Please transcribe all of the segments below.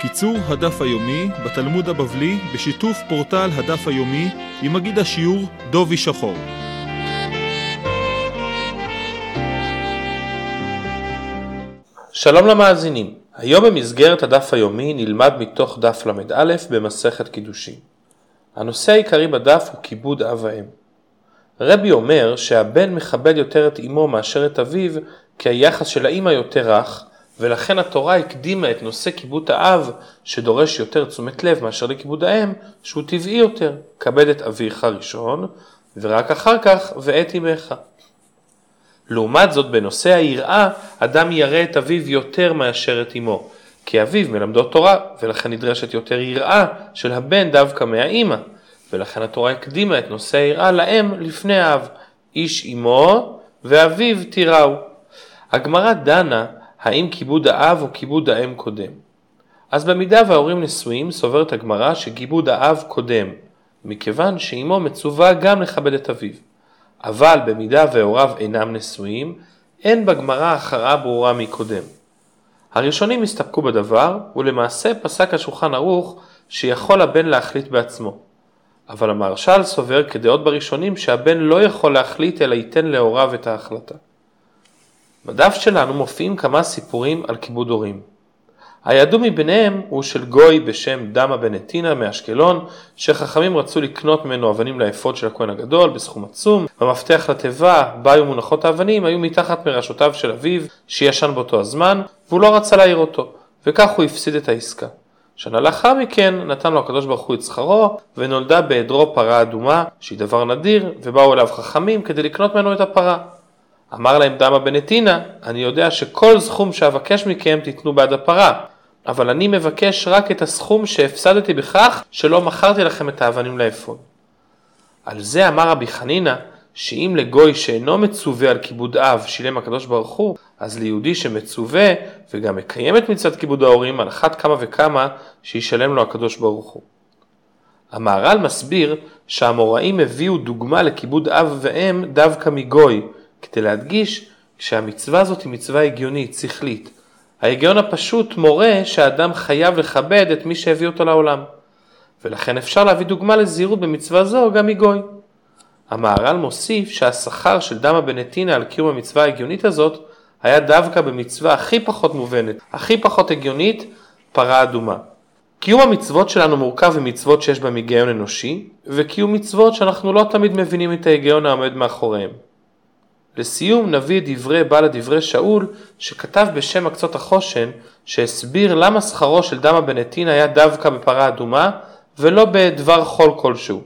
קיצור הדף היומי בתלמוד הבבלי בשיתוף פורטל הדף היומי עם מגיד השיעור דובי שחור. שלום למאזינים, היום במסגרת הדף היומי נלמד מתוך דף ל"א במסכת קידושין. הנושא העיקרי בדף הוא כיבוד אב ואם. רבי אומר שהבן מכבד יותר את אמו מאשר את אביו כי היחס של האמא יותר רך ולכן התורה הקדימה את נושא כיבוד האב, שדורש יותר תשומת לב מאשר לכיבוד האם, שהוא טבעי יותר, כבד את אביך ראשון, ורק אחר כך ואת אמך. לעומת זאת, בנושא היראה, אדם ירא את אביו יותר מאשר את אמו, כי אביו מלמדו תורה, ולכן נדרשת יותר יראה של הבן דווקא מהאימא, ולכן התורה הקדימה את נושא היראה לאם לפני האב, איש אמו ואביו תיראו. הגמרא דנה האם כיבוד האב או כיבוד האם קודם. אז במידה וההורים נשואים, סוברת הגמרא שכיבוד האב קודם, מכיוון שאימו מצווה גם לכבד את אביו. אבל במידה והוריו אינם נשואים, אין בגמרא הכרעה ברורה מקודם. הראשונים הסתפקו בדבר, ולמעשה פסק השולחן ערוך שיכול הבן להחליט בעצמו. אבל המהרש"ל סובר כדעות בראשונים שהבן לא יכול להחליט אלא ייתן להוריו את ההחלטה. בדף שלנו מופיעים כמה סיפורים על כיבוד הורים. הידוע מביניהם הוא של גוי בשם דמה בן נתינה מאשקלון, שחכמים רצו לקנות ממנו אבנים לאפוד של הכהן הגדול בסכום עצום, במפתח לתיבה בה היו מונחות האבנים היו מתחת מראשותיו של אביו, שישן באותו הזמן, והוא לא רצה להעיר אותו, וכך הוא הפסיד את העסקה. שנה לאחר מכן נתן לו הקדוש ברוך הוא את שכרו, ונולדה בעדרו פרה אדומה, שהיא דבר נדיר, ובאו אליו חכמים כדי לקנות ממנו את הפרה. אמר להם דמה בנתינה, אני יודע שכל סכום שאבקש מכם תיתנו בעד הפרה, אבל אני מבקש רק את הסכום שהפסדתי בכך שלא מכרתי לכם את האבנים לאפוד. על זה אמר רבי חנינא, שאם לגוי שאינו מצווה על כיבוד אב שילם הקדוש ברוך הוא, אז ליהודי שמצווה וגם מקיים את מצוות כיבוד ההורים על אחת כמה וכמה שישלם לו הקדוש ברוך הוא. המהר"ל מסביר שהאמוראים הביאו דוגמה לכיבוד אב ואם דווקא מגוי, כדי להדגיש שהמצווה הזאת היא מצווה הגיונית, שכלית. ההיגיון הפשוט מורה שהאדם חייב לכבד את מי שהביא אותו לעולם. ולכן אפשר להביא דוגמה לזהירות במצווה זו גם מגוי. המהר"ל מוסיף שהשכר של דמה בנתינה על קיום המצווה ההגיונית הזאת היה דווקא במצווה הכי פחות מובנת, הכי פחות הגיונית, פרה אדומה. קיום המצוות שלנו מורכב ממצוות שיש בהם היגיון אנושי, וקיום מצוות שאנחנו לא תמיד מבינים את ההיגיון העומד מאחוריהם. לסיום נביא דברי בעל הדברי שאול, שכתב בשם הקצות החושן, שהסביר למה שכרו של דמה בן היה דווקא בפרה אדומה, ולא בדבר חול כלשהו.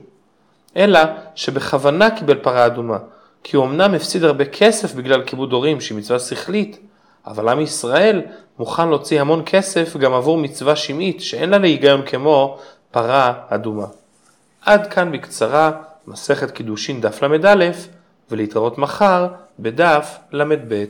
אלא שבכוונה קיבל פרה אדומה, כי הוא אמנם הפסיד הרבה כסף בגלל כיבוד הורים שהיא מצווה שכלית, אבל עם ישראל מוכן להוציא המון כסף גם עבור מצווה שמעית שאין לה להיגיון כמו פרה אדומה. עד כאן בקצרה מסכת קידושין דף ל"א ולהתראות מחר בדף ל"ב.